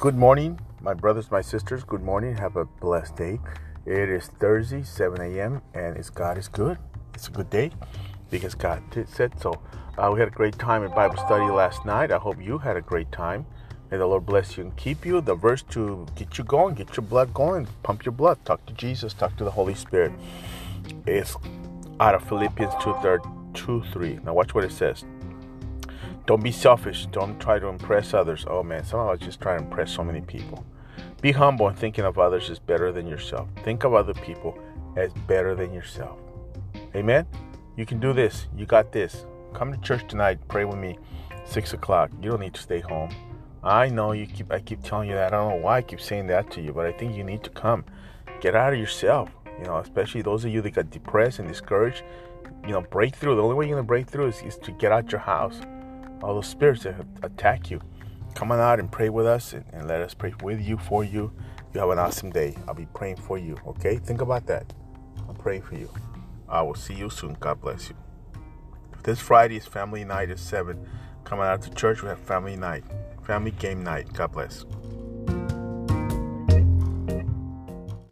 Good morning, my brothers, my sisters. Good morning. Have a blessed day. It is Thursday, 7 a.m., and it's God is good. It's a good day because God said so. Uh, we had a great time in Bible study last night. I hope you had a great time. May the Lord bless you and keep you. The verse to get you going, get your blood going, pump your blood, talk to Jesus, talk to the Holy Spirit It's out of Philippians 2, 2 3. Now, watch what it says. Don't be selfish. Don't try to impress others. Oh man, some of us just try to impress so many people. Be humble and thinking of others is better than yourself. Think of other people as better than yourself. Amen. You can do this. You got this. Come to church tonight. Pray with me. Six o'clock. You don't need to stay home. I know you keep. I keep telling you that. I don't know why I keep saying that to you, but I think you need to come. Get out of yourself. You know, especially those of you that got depressed and discouraged. You know, breakthrough. The only way you're gonna break through is, is to get out your house all those spirits that attack you. Come on out and pray with us and, and let us pray with you, for you. You have an awesome day. I'll be praying for you, okay? Think about that. I'm praying for you. I will see you soon. God bless you. This Friday is family night at 7. Coming out to church, we have family night, family game night. God bless.